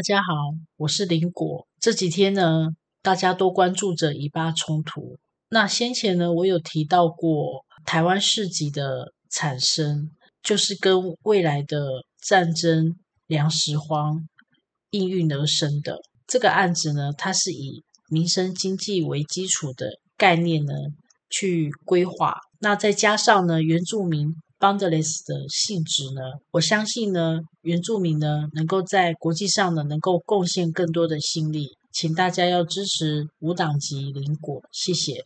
大家好，我是林果。这几天呢，大家都关注着以巴冲突。那先前呢，我有提到过台湾市集的产生，就是跟未来的战争粮食荒应运而生的。这个案子呢，它是以民生经济为基础的概念呢去规划。那再加上呢，原住民。Boundless 的性质呢，我相信呢，原住民呢能够在国际上呢能够贡献更多的心力，请大家要支持无党籍林国，谢谢。